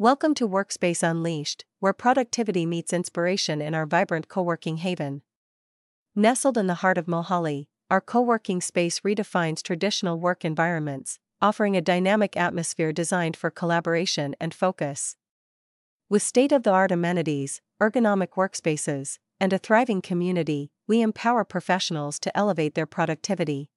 Welcome to Workspace Unleashed, where productivity meets inspiration in our vibrant co working haven. Nestled in the heart of Mohali, our co working space redefines traditional work environments, offering a dynamic atmosphere designed for collaboration and focus. With state of the art amenities, ergonomic workspaces, and a thriving community, we empower professionals to elevate their productivity.